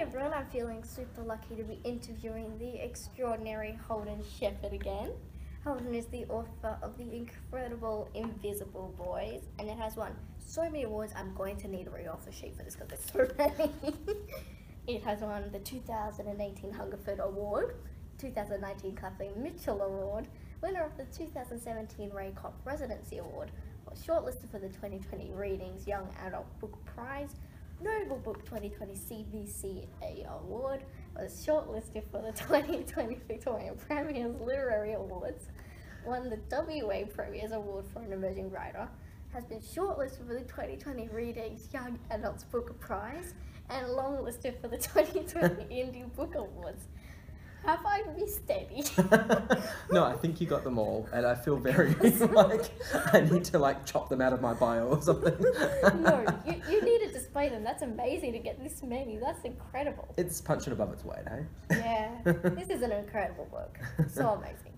Everyone, I'm feeling super lucky to be interviewing the extraordinary Holden Sheppard again. Holden is the author of the incredible Invisible Boys, and it has won so many awards. I'm going to need a re-author sheet for this because there's so many. it has won the 2018 Hungerford Award, 2019 Kathleen Mitchell Award, winner of the 2017 Ray Koppe Residency Award, shortlisted for the 2020 Readings Young Adult Book Prize, Noble Book 2020 CBCA Award, was shortlisted for the 2020 Victorian Premiers Literary Awards, won the WA Premiers Award for an Emerging Writer, has been shortlisted for the 2020 Readings Young Adults Book Prize, and longlisted for the 2020 Indie Book Awards. Have I missed any? no, I think you got them all, and I feel very like I need to like chop them out of my bio or something. no, you, you need display them. That's amazing to get this many. That's incredible. It's punching above its weight, eh? Yeah, this is an incredible book. So amazing.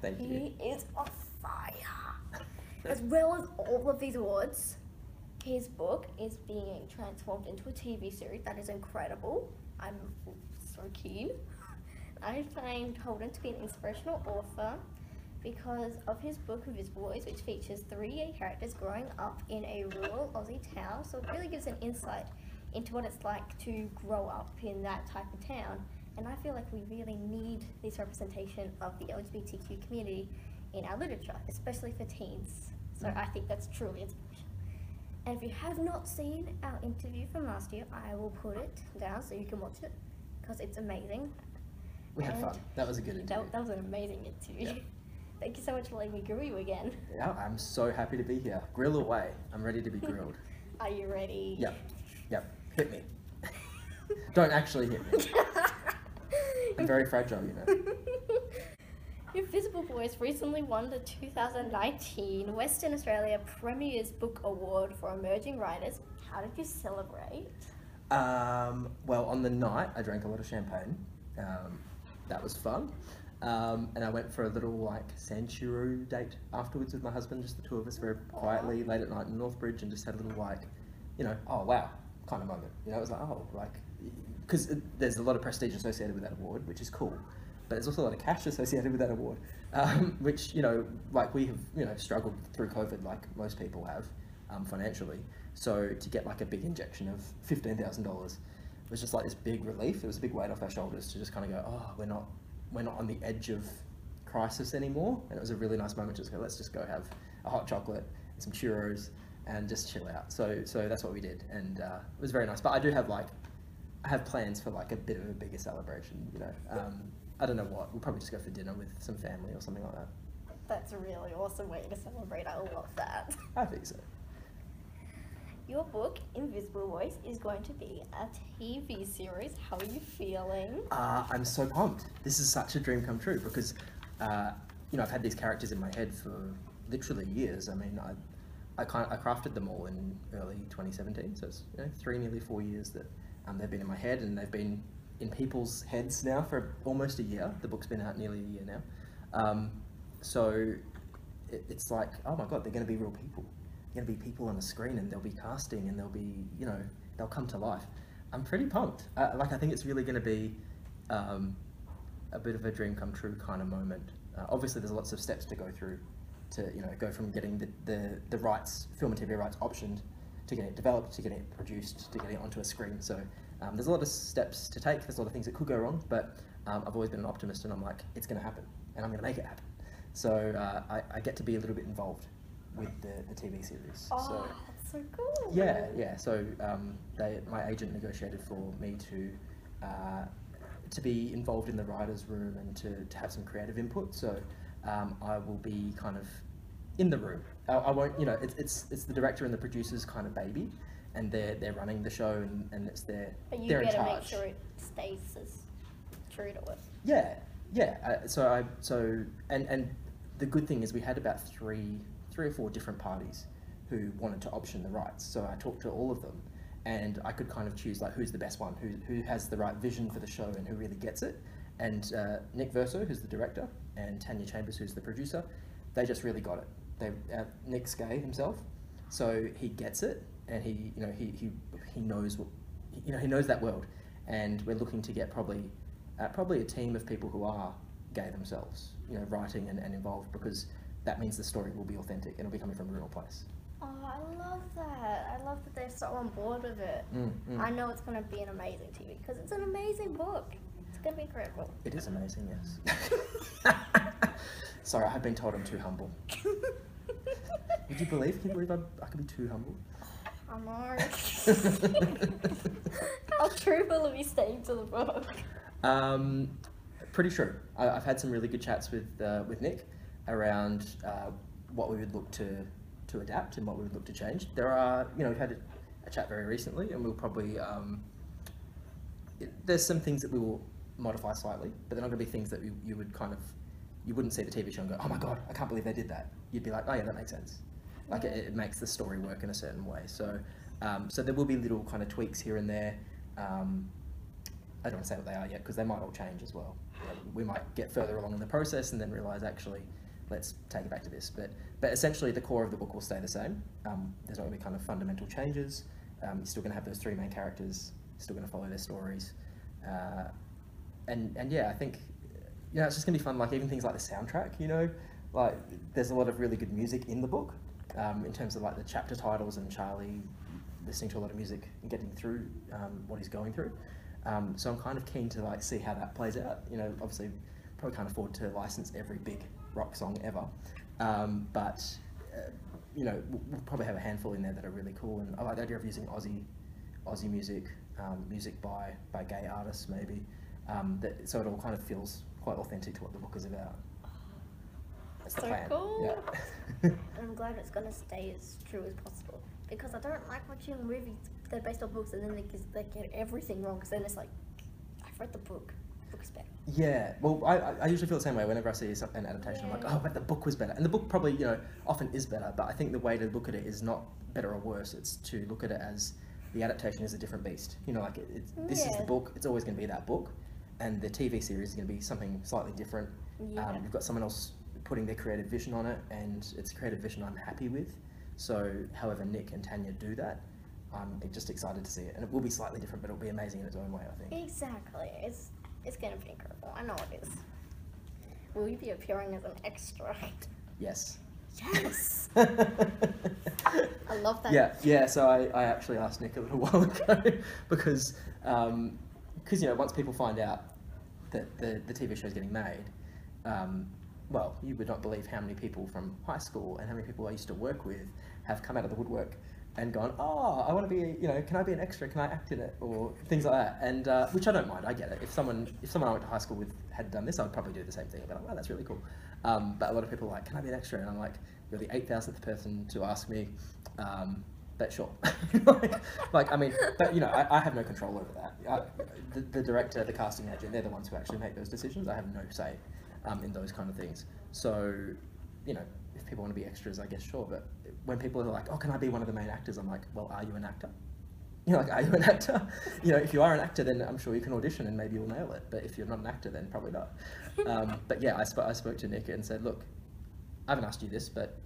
Thank you. He is a fire. As well as all of these awards, his book is being transformed into a TV series that is incredible. I'm so keen. I find Holden to be an inspirational author because of his book of his boys, which features three gay characters growing up in a rural Aussie town. So it really gives an insight into what it's like to grow up in that type of town. And I feel like we really need this representation of the LGBTQ community in our literature, especially for teens. So mm. I think that's truly inspirational. And if you have not seen our interview from last year, I will put it down so you can watch it because it's amazing. We had And fun. That was a good interview. That, that was an amazing interview. Yeah. Thank you so much for letting me grill you again. Yeah, I'm so happy to be here. Grill away. I'm ready to be grilled. Are you ready? Yep. Yep. Hit me. Don't actually hit me. I'm very fragile, you know. Invisible Boys recently won the 2019 Western Australia Premier's Book Award for Emerging Writers. How did you celebrate? Um, well, on the night, I drank a lot of champagne. Um, that was fun. Um, and I went for a little like San Churro date afterwards with my husband, just the two of us, very quietly, late at night in Northbridge, and just had a little like, you know, oh wow, kind of moment. You know, it was like, oh, like, because there's a lot of prestige associated with that award, which is cool. But there's also a lot of cash associated with that award, um, which you know, like we have, you know, struggled through COVID, like most people have, um, financially. So to get like a big injection of fifteen thousand dollars was just like this big relief. It was a big weight off our shoulders to just kind of go, oh, we're not, we're not on the edge of crisis anymore. And it was a really nice moment to just go, let's just go have a hot chocolate and some churros and just chill out. So, so that's what we did, and uh, it was very nice. But I do have like, I have plans for like a bit of a bigger celebration. You know, um, I don't know what. We'll probably just go for dinner with some family or something like that. That's a really awesome way to celebrate. I love that. I think so. Your book, Invisible Boys, is going to be a TV series. How are you feeling? Uh, I'm so pumped. This is such a dream come true because, uh, you know, I've had these characters in my head for literally years. I mean, I, I, kind I crafted them all in early 2017, so it's you know, three, nearly four years that um, they've been in my head, and they've been in people's heads now for almost a year. The book's been out nearly a year now. Um, so it, it's like, oh my god, they're going to be real people. Going to be people on the screen, and they'll be casting, and they'll be, you know, they'll come to life. I'm pretty pumped. Uh, like, I think it's really going to be um, a bit of a dream come true kind of moment. Uh, obviously, there's lots of steps to go through to, you know, go from getting the, the, the rights, film and TV rights optioned, to getting it developed, to getting it produced, to getting it onto a screen. So um, there's a lot of steps to take. There's a lot of things that could go wrong, but um, I've always been an optimist, and I'm like, it's going to happen, and I'm going to make it happen. So uh, I, I get to be a little bit involved with the, the TV series. Oh, so, that's so cool. yeah, yeah. So um, they, my agent negotiated for me to uh, to be involved in the writers' room and to, to have some creative input. So um, I will be kind of in the room. I, I won't, you know, it's, it's it's the director and the producer's kind of baby, and they're they're running the show and, and it's their But you they're in better make sure it stays as true to it. Yeah, yeah. Uh, so I so and and the good thing is we had about three three or four different parties who wanted to option the rights. So I talked to all of them, and I could kind of choose like who's the best one, who who has the right vision for the show and who really gets it. And uh, Nick Verso, who's the director, and Tania Chambers, who's the producer, they just really got it. They uh, Nick's gay himself, so he gets it, and he you know he he he knows what you know he knows that world and we're looking to get probably uh, probably a team of people who are gay themselves, you know, writing and, and involved because that means the story will be authentic and it'll be coming from a real place. Oh, I love that. I love that they're so on board with it. Mm, mm. I know it's going to be an amazing TV because it's an amazing book. It's going to be incredible. It is amazing, yes. Sorry, I've been told I'm too humble. Would you believe? Can you believe I, I could be too humble? I'm know. How true will it be staying to the book? Um, pretty true. I, I've had some really good chats with uh, with Nick around uh, what we would look to to adapt and what we would look to change. There are, you know, we've had a, a chat very recently, and we'll probably um, it- there's some things that we will modify slightly, but they're not going to be things that you, you would kind of you wouldn't see the TV show and go, oh my god, I can't believe they did that. You'd be like, oh yeah, that makes sense. Like it, it makes the story work in a certain way. So, um, so there will be little kind of tweaks here and there. Um, I don't want to say what they are yet because they might all change as well. We might get further along in the process and then realize actually, let's take it back to this. But but essentially, the core of the book will stay the same. Um, there's not going to be kind of fundamental changes. Um, you're still going to have those three main characters. Still going to follow their stories. Uh, and and yeah, I think know it's just gonna be fun. Like even things like the soundtrack, you know, like there's a lot of really good music in the book, um, in terms of like the chapter titles and Charlie listening to a lot of music and getting through um, what he's going through. Um, so I'm kind of keen to like see how that plays out. You know, obviously probably can't afford to license every big rock song ever, um, but uh, you know we'll, we'll probably have a handful in there that are really cool. And I like the idea of using Aussie Aussie music, um, music by by gay artists maybe. Um, that, so it all kind of feels quite authentic to what the book is about. That's the So plan. cool. Yeah. I'm glad it's going to stay as true as possible because I don't like watching movies that are based on books and then they, get- they get everything wrong because then it's like, I've read the book. Book's better. Yeah, well, I, I- usually feel the same way whenever I see an adaptation. I'm like, oh, but the book was better. And the book probably, you know, often is better, but I think the way to look at it is not better or worse. It's to look at it as the adaptation is a different beast. You know, like, it, it's, this is the book, it's always going to be that book, and the TV series is going to be something slightly different. Yeah. Um, you've got someone else putting their creative vision on it, and it's a creative vision I'm happy with. So, however Nick and Tania do that, I'm just excited to see it. And it will be slightly different, but it'll be amazing in its own way, I think. Exactly. It's it's going to be incredible. I know it is. Will you be appearing as an extra? Yes. Yes. I love that. Yeah, yeah. So I, I actually asked Nick a little while ago because because you know once people find out that the the TV show is getting made, um, well, you would not believe how many people from high school and how many people I used to work with have come out of the woodwork and gone, oh, I want to be, you know, can I be an extra? Can I act in it? Or things like that. And uh, which I don't mind. I get it. If someone if someone I went to high school with had done this, I'd probably do the same thing. I'd be like, wow, that's really cool. Um, but a lot of people are like, can I be an extra? And I'm like, you're the eight thousandth person to ask me. Um, but sure, like, like, I mean, but you know, I, I have no control over that. I, the, the director, the casting agent, they're the ones who actually make those decisions. I have no say um, in those kind of things. So, you know, if people want to be extras, I guess sure. But when people are like, "Oh, can I be one of the main actors?" I'm like, "Well, are you an actor?" You know, like, are you an actor? You know, if you are an actor, then I'm sure you can audition and maybe you'll nail it. But if you're not an actor, then probably not. Um, but yeah, I, sp- I spoke to Nick and said, "Look, I haven't asked you this, but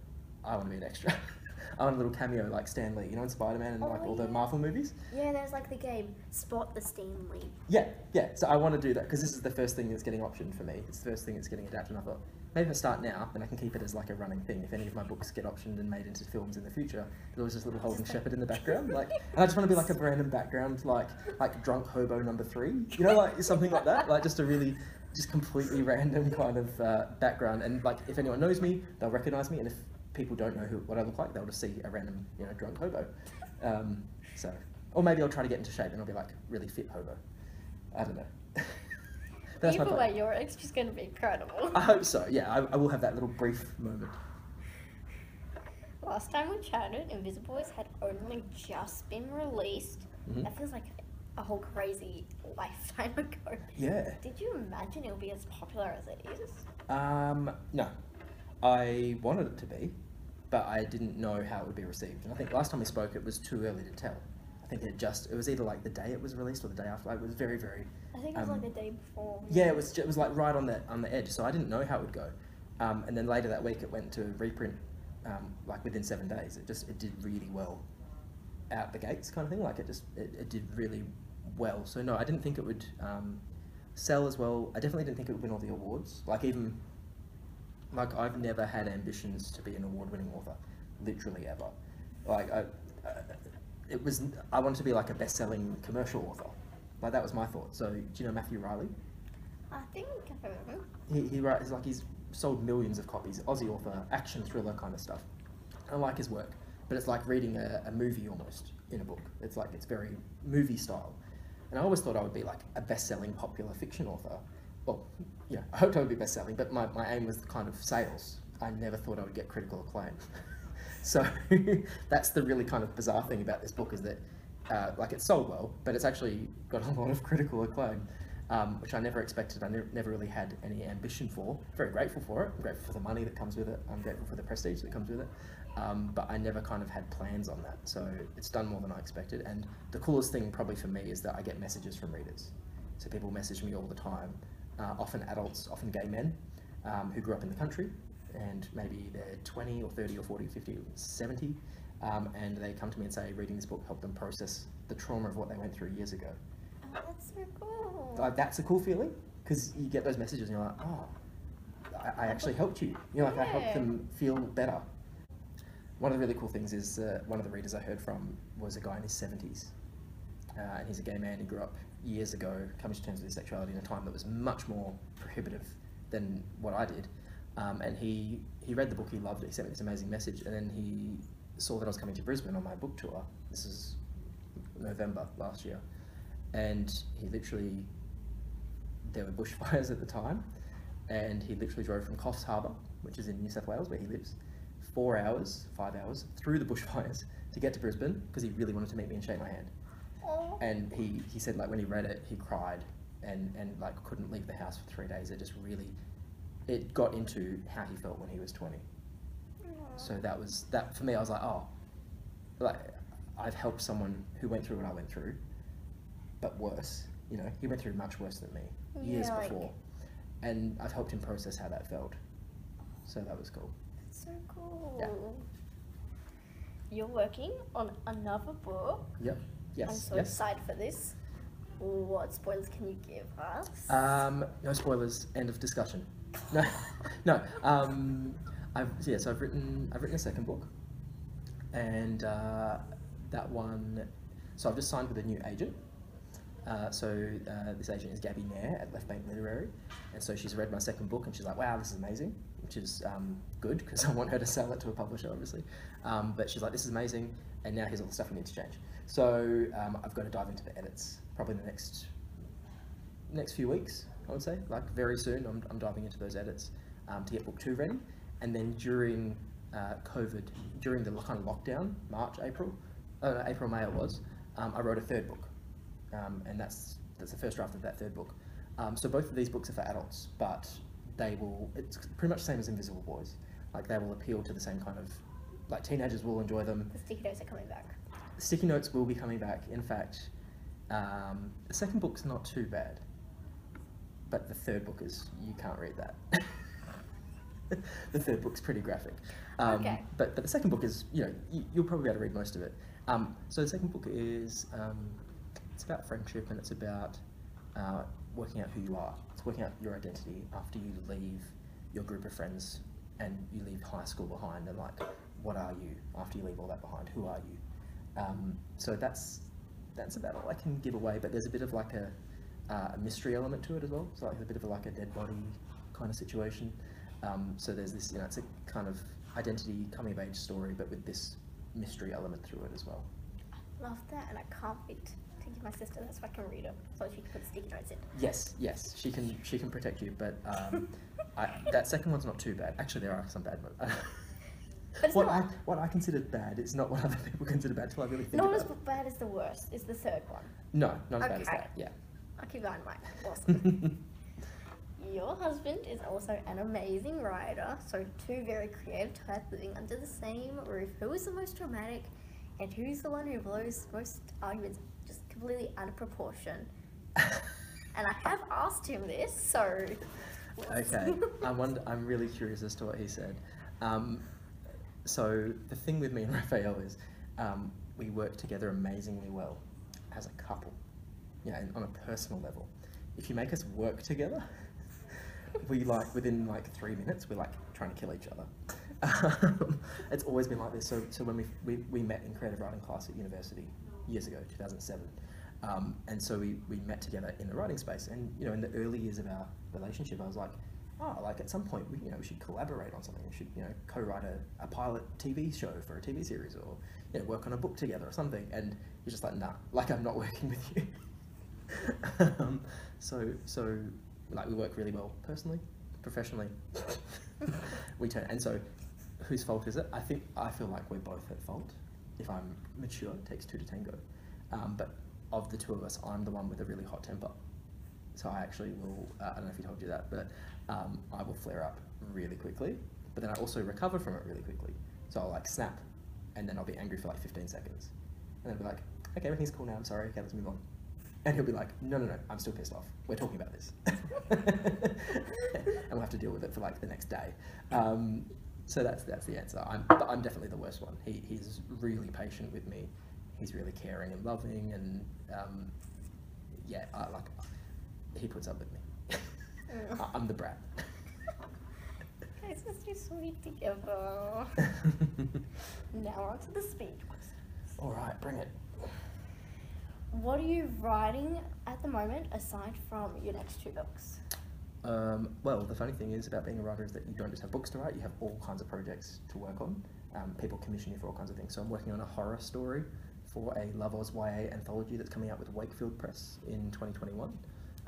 I want to be an extra. I want a little cameo like Stan Lee, you know, in Spider Man and Oh, like all the. Marvel movies. Yeah, there's like the game Spot the Stan Lee. Yeah, yeah. So I want to do that because this is the first thing that's getting optioned for me. It's the first thing that's getting adapted. And I thought maybe if I start now, then I can keep it as like a running thing. If any of my books get optioned and made into films in the future, there was this little Holden Sheppard in the background. Like, and I just want to be like a random background, like like drunk hobo number three. You know, like something like that. Like just a really just completely random kind of uh, background. And like if anyone knows me, they'll recognize me. And if people don't know who what I look like, they'll just see a random you know drunk hobo. Um, so. Or maybe I'll try to get into shape and I'll be like really fit hobo. I don't know. That's my Either plan. way, your extra's going to be incredible. I hope so. Yeah, I, I will have that little brief moment. Last time we chatted, Invisible Boys had only just been released. Mhm. That feels like a whole crazy lifetime ago. Yeah. Did you imagine it would be as popular as it is? Um, no, I wanted it to be, but I didn't know how it would be received. And I think last time we spoke, it was too early to tell. Think it just it was either like the day it was released or the day after. Like, it was very very. I think it was Um, like the day before. Yeah, it was it was like right on the on the edge. So I didn't know how it would go. Um, and then later that week, it went to reprint. Um, like within seven days, it just it did really well out the gates, kind of thing. Like it just it, it did really well. So no, I didn't think it would um, sell as well. I definitely didn't think it would win all the awards. Like even like I've never had ambitions to be an award-winning author, literally ever. Like I, it was I wanted to be like a best-selling commercial author. Like that was my thought. So do you know Matthew Reilly? I think of him. He he writes like he's sold millions of copies. Aussie author, action thriller kind of stuff. I like his work, but it's like reading a, a movie almost in a book. It's like it's very movie style. And I always thought I would be like a best-selling popular fiction author. Well, yeah, I hoped I would be best-selling, but my, my aim was kind of sales. I never thought I would get critical acclaim. so that's the really kind of bizarre thing about this book is that uh, like it sold well, but it's actually got a lot of critical acclaim, um, which I never expected. I ne- never really had any ambition for. Very grateful for it. I'm grateful for the money that comes with it. I'm grateful for the prestige that comes with it. Um, but I never kind of had plans on that. So it's done more than I expected. And the coolest thing probably for me is that I get messages from readers. So people message me all the time, uh, often adults, often gay men um, who grew up in the country and maybe they're 20 or 30 or 40 or 50 or 70 um, and they come to me and say reading this book helped them process the trauma of what they went through years ago. Oh, that's so cool. Like, that's a cool feeling because you get those messages and you're like, oh, I, I actually helped you. You know, like I helped them feel better. One of the really cool things is uh, one of the readers I heard from was a guy in his 70s. Uh, and he's a gay man. He grew up years ago, coming to terms with his sexuality in a time that was much more prohibitive than what I did. Um, and he, he read the book, he loved it, he sent me this amazing message, and then he saw that I was coming to Brisbane on my book tour. This is November last year. And he literally, there were bushfires at the time, and he literally drove from Coffs Harbour, which is in New South Wales where he lives, four hours, five hours, through the bushfires to get to Brisbane because he really wanted to meet me and shake my hand. Oh, And he, he said like when he read it, he cried and, and like couldn't leave the house for three days. It just really, it got into how he felt when he was 20. So that was, that for me, I was like, oh, like I've helped someone who went through what I went through, but worse. You know, he went through much worse than me years Yeah, like- before. And I've helped him process how that felt. So that was cool. That's so cool. You're working on another book. Yep. Yes. I'm so yes. excited for this. What spoilers can you give us? Um, no spoilers. End of discussion. No, no. Um, I've yeah. So I've written I've written a second book, and uh, that one. So I've just signed with a new agent. Uh, so uh, this agent is Gaby Naher at Left Bank Literary, and so she's read my second book and she's like, "Wow, this is amazing," which is um, good because I want her to sell it to a publisher, obviously. Um, but she's like, "This is amazing," and now here's all the stuff we need to change. So um, I've got to dive into the edits probably in the next next few weeks, I would say. Like very soon, I'm, I'm diving into those edits um, to get book two ready. And then during uh, COVID, during the kind of lockdown, March, April, uh, April, May it was, um, I wrote a third book. Um, and that's, that's the first draft of that third book. Um, so both of these books are for adults, but they will, it's pretty much the same as Invisible Boys. Like they will appeal to the same kind of, like teenagers will enjoy them, the sticky notes are coming back. Sticky notes will be coming back. In fact, um, the second book's not too bad, but the third book is you can't read that. the third book's pretty graphic. Um, Okay. But but the second book is you know you, you'll probably be able to read most of it. Um, so the second book is um, it's about friendship and it's about uh, working out who you are. It's working out your identity after you leave your group of friends and you leave high school behind and like what are you after you leave all that behind? Who are you? Um, so that's that's about all I can give away. But there's a bit of like a, uh, a mystery element to it as well. So like a bit of a, like a dead body kind of situation. Um, so there's this, you know, it's a kind of identity coming of age story, but with this mystery element through it as well. I Love that, and I can't wait to give my sister that so I can read it, so she can put sticky notes in. Yes, yes, she can she can protect you, but um, I, that second one's not too bad. Actually, there are some bad ones. But what not- I what I consider bad is not what other people consider bad till I really think Not as it. bad as the worst. Is the third one. No, not as bad as that. Yeah. I'll keep that in mind. Awesome. Your husband is also an amazing writer, so two very creative types living under the same roof. Who is the most dramatic, and who's the one who blows most arguments just completely out of proportion? And I have asked him this, so. Okay, I wonder. I'm really curious as to what he said. Um, so the thing with me and Raphael is um, we work together amazingly well as a couple. Yeah, on a personal level, if you make us work together, we like within like three minutes we're like trying to kill each other. Um, it's always been like this. So, so when we, we, we met in creative writing class at university years ago, 2007, um, and so we, we met together in the writing space. And you know, in the early years of our relationship, I was like, oh, like at some point we you know we should collaborate on something. We should you know co-write a, a pilot TV show for a TV series, or you know work on a book together or something. And you're just like, nah, like I'm not working with you. Um, so so like we work really well personally, professionally. we turn and so whose fault is it? I think I feel like we're both at fault. If I'm mature, it takes two to tango. Um, but of the two of us, I'm the one with a really hot temper. So I actually will. Uh, I don't know if he told you that, but um, I will flare up really quickly. But then I also recover from it really quickly. So I'll like snap, and then I'll be angry for like 15 seconds, and then I'll be like, okay, everything's cool now. I'm sorry. Okay, let's move on. And he'll be like, no, no, no, I'm still pissed off. We're talking about this. and we'll have to deal with it for like the next day. Um, so that's that's the answer. I'm, but I'm definitely the worst one. He, he's really patient with me. He's really caring and loving, and um, yeah, I, like he puts up with me. I- I'm the brat. Guys, let's be sweet together. now on to the speech questions. All right, bring it. What are you writing at the moment aside from your next two books? Um, well, the funny thing is about being a writer is that you don't just have books to write; you have all kinds of projects to work on. Um, people commission you for all kinds of things. So I'm working on a horror story for a Love Oz YA anthology that's coming out with Wakefield Press in 2021.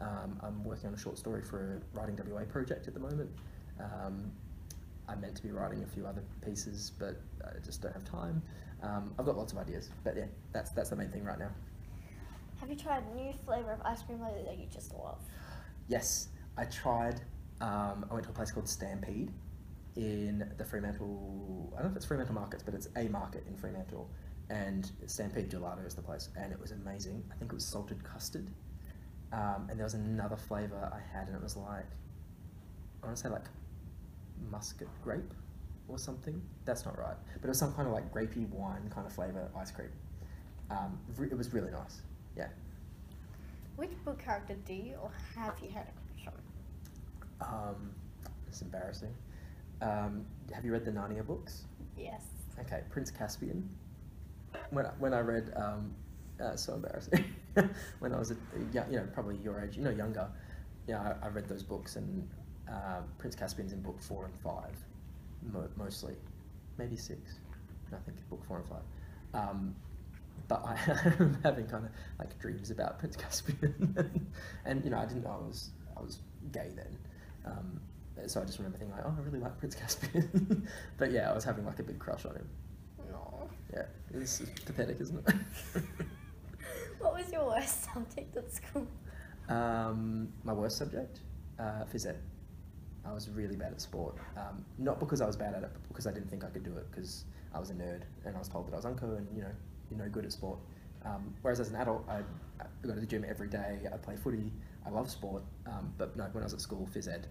Um, I'm working on a short story for a Writing WA project at the moment. Um, I'm meant to be writing a few other pieces, but I just don't have time. Um, I've got lots of ideas, but yeah, that's that's the main thing right now. Have you tried a new flavour of ice cream lately that you just love? Yes, I tried. Um, I went to a place called Stampede in the Fremantle. I don't know if it's Fremantle Markets, but it's a market in Fremantle. And Stampede Gelato is the place, and it was amazing. I think it was salted custard. Um, and there was another flavour I had, and it was like, I want to say like muscat grape or something. That's not right, but it was some kind of like grapey wine kind of flavour ice cream. Um, it was really nice. Yeah. Which book character do you or have you had a crush on? Um, it's embarrassing. Um, have you read the Narnia books? Yes. Okay, Prince Caspian. When I, when I read, um, uh, so embarrassing. when I was a, you know, probably your age, you know, younger. Yeah, I, I read those books, and uh, Prince Caspian's in book four and five, mo- mostly, maybe six. I think book four and five. Um, but I am having kind of like dreams about Prince Caspian, and, you know, I didn't know I was I was gay then. Um, so I just remember thinking like, oh, I really like Prince Caspian. but yeah, I was having like a big crush on him. No. Yeah, this is pathetic, isn't it? What was your worst subject at school? um, my worst subject, uh, phys ed. I was really bad at sport. Um, not because I was bad at it, but because I didn't think I could do it because I was a nerd and I was told that I was unco and you know you're no good at sport. Um, whereas as an adult, I, I go to the gym every day. I play footy. I love sport. Um, but no, when I was at school, phys ed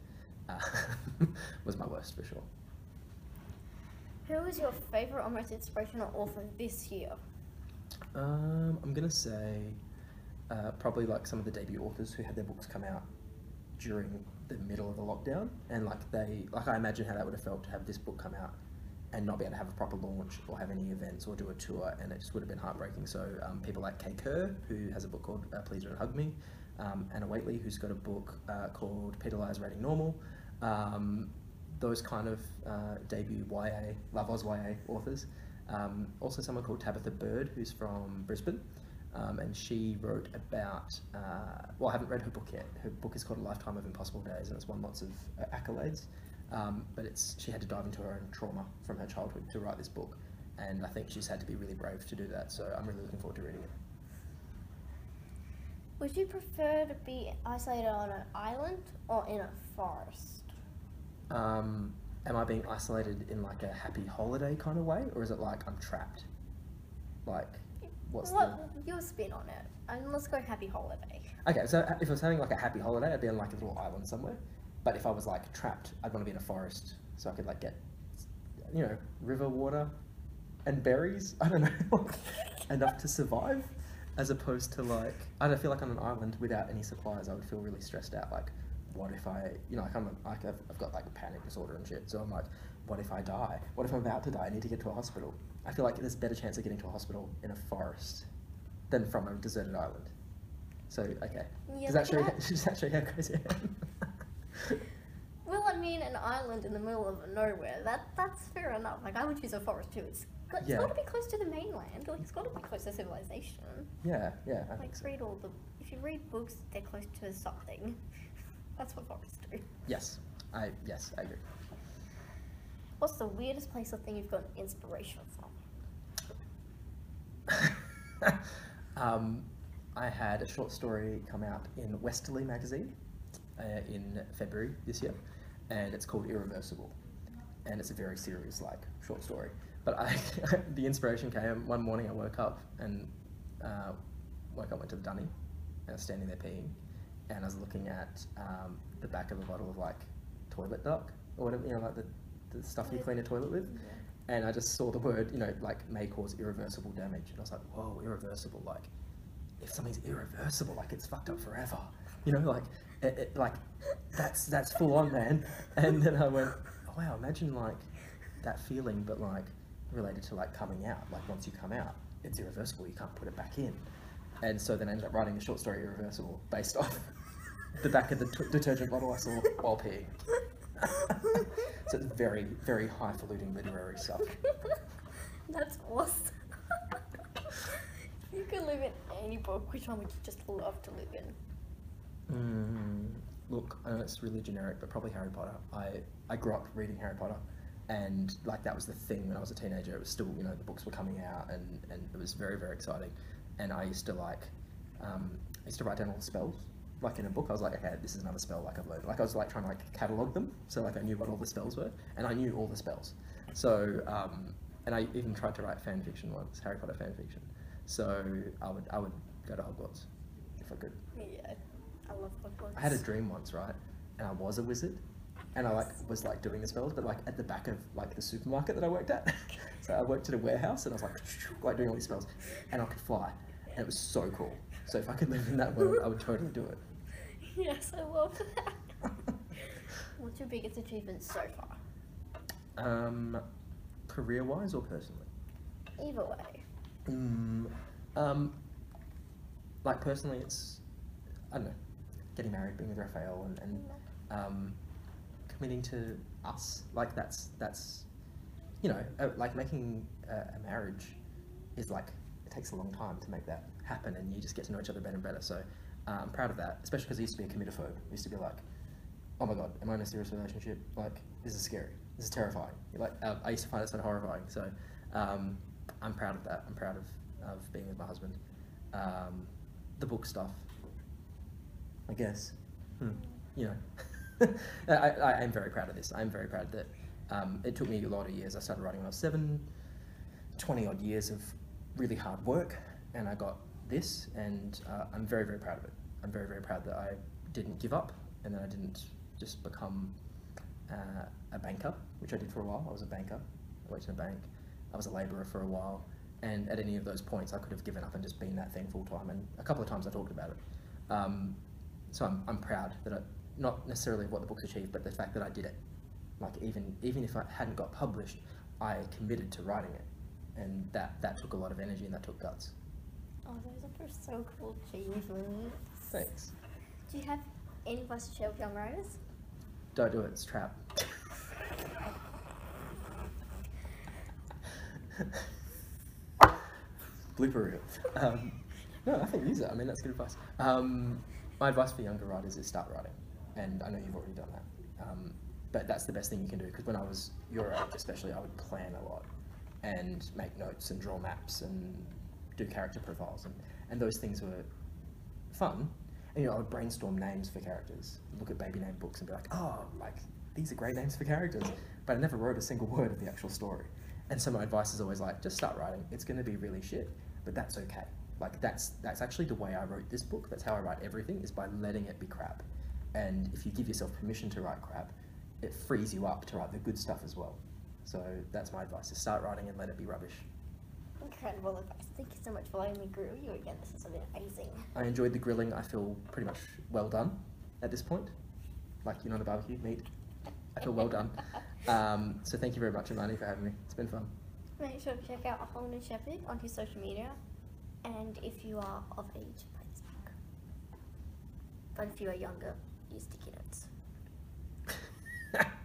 uh, was my worst for sure. Who is your favourite or most inspirational author this year? Um, I'm gonna say uh, probably like some of the debut authors who had their books come out during the middle of the lockdown, and like they, like I imagine how that would have felt to have this book come out and not be able to have a proper launch or have any events or do a tour, and it just would have been heartbreaking. So um, people like Kay Kerr, who has a book called uh, Please Don't Hug Me, um, Anna Whateley, who's got a book uh, called Peta Lyre's Rating Normal. Um, those kind of uh, debut YA, Love Oz YA authors. Um, also, someone called Tabitha Bird, who's from Brisbane, um, and she wrote about. Uh, well, I haven't read her book yet. Her book is called A Lifetime of Impossible Days, and it's won lots of uh, accolades. Um, but it's she had to dive into her own trauma from her childhood to write this book, and I think she's had to be really brave to do that. So I'm really looking forward to reading it. Would you prefer to be isolated on an island or in a forest? Um, am I being isolated in like a happy holiday kind of way, or is it like I'm trapped? Like, what's what your spin on it? And let's go happy holiday. Okay, so if I was having like a happy holiday, I'd be on like a little island somewhere. But if I was like trapped, I'd want to be in a forest so I could like get, you know, river water and berries. I don't know, enough to survive. as opposed to like I don't feel like on an island without any supplies, I would feel really stressed out. Like, what if I, you know, like I'm like I've, I've got like a panic disorder and shit. So I'm like, what if I die? What if I'm about to die? I need to get to a hospital. I feel like there's a better chance of getting to a hospital in a forest than from a deserted island. So okay, Yeah, does that show you, that- does that show you how crazy I am? Well, I mean, an island in the middle of nowhere. That that's fair enough. Like I would choose a forest too. It's got, it's Yeah. got to be close to the mainland. Like it's got to be close to civilization. yeah, yeah, I Like so. read all the. If you read books, they're close to something. That's what forests do. Yes, I yes I agree. What's the weirdest place or thing you've got inspiration from? um, I had a short story come out in Westerly magazine uh, in February this year, and it's called Irreversible, and it's a very serious like short story. But I, the inspiration came one morning. I woke up and uh, woke up, went to the dunny, and I was standing there peeing, and I was looking at um, the back of a bottle of like toilet duck or whatever, you know, like the, the stuff you clean a toilet with and I just saw the word, you know, like may cause irreversible damage, and I was like, whoa, irreversible, like if something's irreversible, like it's fucked up forever, you know, like it, it, like that's that's full on, man. And then I went, oh, wow, imagine like that feeling, but like related to like coming out, like once you come out, it's irreversible, you can't put it back in. And so then I ended up writing a short story Irreversible based off the back of the t- detergent bottle I saw while peeing. so it's very, very highfalutin literary stuff. That's awesome. you could live in any book. Which one would you just love to live in? Mm, look, I know it's really generic, but probably Harry Potter. I, I grew up reading Harry Potter, and like that was the thing when I was a teenager. It was still, you know, the books were coming out, and, and it was very, very exciting. And I used to like, um, I used to write down all the spells. Like in a book, I was like, okay, this is another spell. Like I've learned. Like I was like trying to like catalog them, so like I knew what all the spells were, and I knew all the spells. So, um, and I even tried to write fan fiction once, Harry Potter fan fiction. So I would, I would go to Hogwarts if I could. Yeah, I love Hogwarts. I had a dream once, right? And I was a wizard. And I like was like doing the spells, but like at the back of like the supermarket that I worked at. so I worked at a warehouse and I was like like doing all these spells. And I could fly. And it was so cool. So if I could live in that world, I would totally do it. Yes, I love that. What's your biggest achievement so far? um, career wise or personally? Either way. Mm, um, like personally, it's I don't know, getting married, being with Raphael, and, and um, committing to us. Like that's that's you know uh, like making a, a marriage is like it takes a long time to make that happen, and you just get to know each other better and better. So uh, I'm proud of that, especially because I used to be a committophobe. I used to be like, oh my god, am I in a serious relationship? Like this is scary. This is terrifying. Like uh, I used to find it so horrifying. So um, I'm proud of that. I'm proud of, of being with my husband. Um, the book stuff, I guess. Hmm. You know, I, I, am very proud of this. I'm very proud that um, it took me a lot of years. I started writing when I was seven, 20 odd years of really hard work, and I got this, and uh, I'm very, very proud of it. I'm very, very proud that I didn't give up, and that I didn't just become uh, a banker, which I did for a while. I was a banker. I worked in a bank. I was a labourer for a while, and at any of those points, I could have given up and just been that thing full time. And a couple of times I talked about it. Um, so I'm, I'm proud that I, not necessarily what the book's achieved, but the fact that I did it. Like even even if I hadn't got published, I committed to writing it, and that that took a lot of energy and that took guts. Oh, those are so cool achievements. Thanks. Do you have any advice to share with young writers? Don't do it. It's a trap. Blooper reel. Um, no, I think use it. I mean, that's good advice. Um, my advice for younger writers is start writing, and I know you've already done that. Um, but that's the best thing you can do because when I was your age, especially, I would plan a lot and make notes and draw maps and do character profiles, and, and those things were fun. And you know, I would brainstorm names for characters, look at baby name books, and be like, oh, like these are great names for characters. But I never wrote a single word of the actual story. And so my advice is always like, just start writing. It's going to be really shit, but that's okay. Like that's that's actually the way I wrote this book. That's how I write everything is by letting it be crap. And if you give yourself permission to write crap, it frees you up to write the good stuff as well. So that's my advice: is start writing and let it be rubbish. Incredible advice. Thank you so much for letting me grill you again. This is amazing. I enjoyed the grilling. I feel pretty much well done at this point. Like you're not a barbecue meat. I feel well done. Um, so thank you very much, Imani, for having me. It's been fun. Make sure to check out Holden Sheppard on his social media, and if you are of age, smoke. But if you are younger, use sticky notes.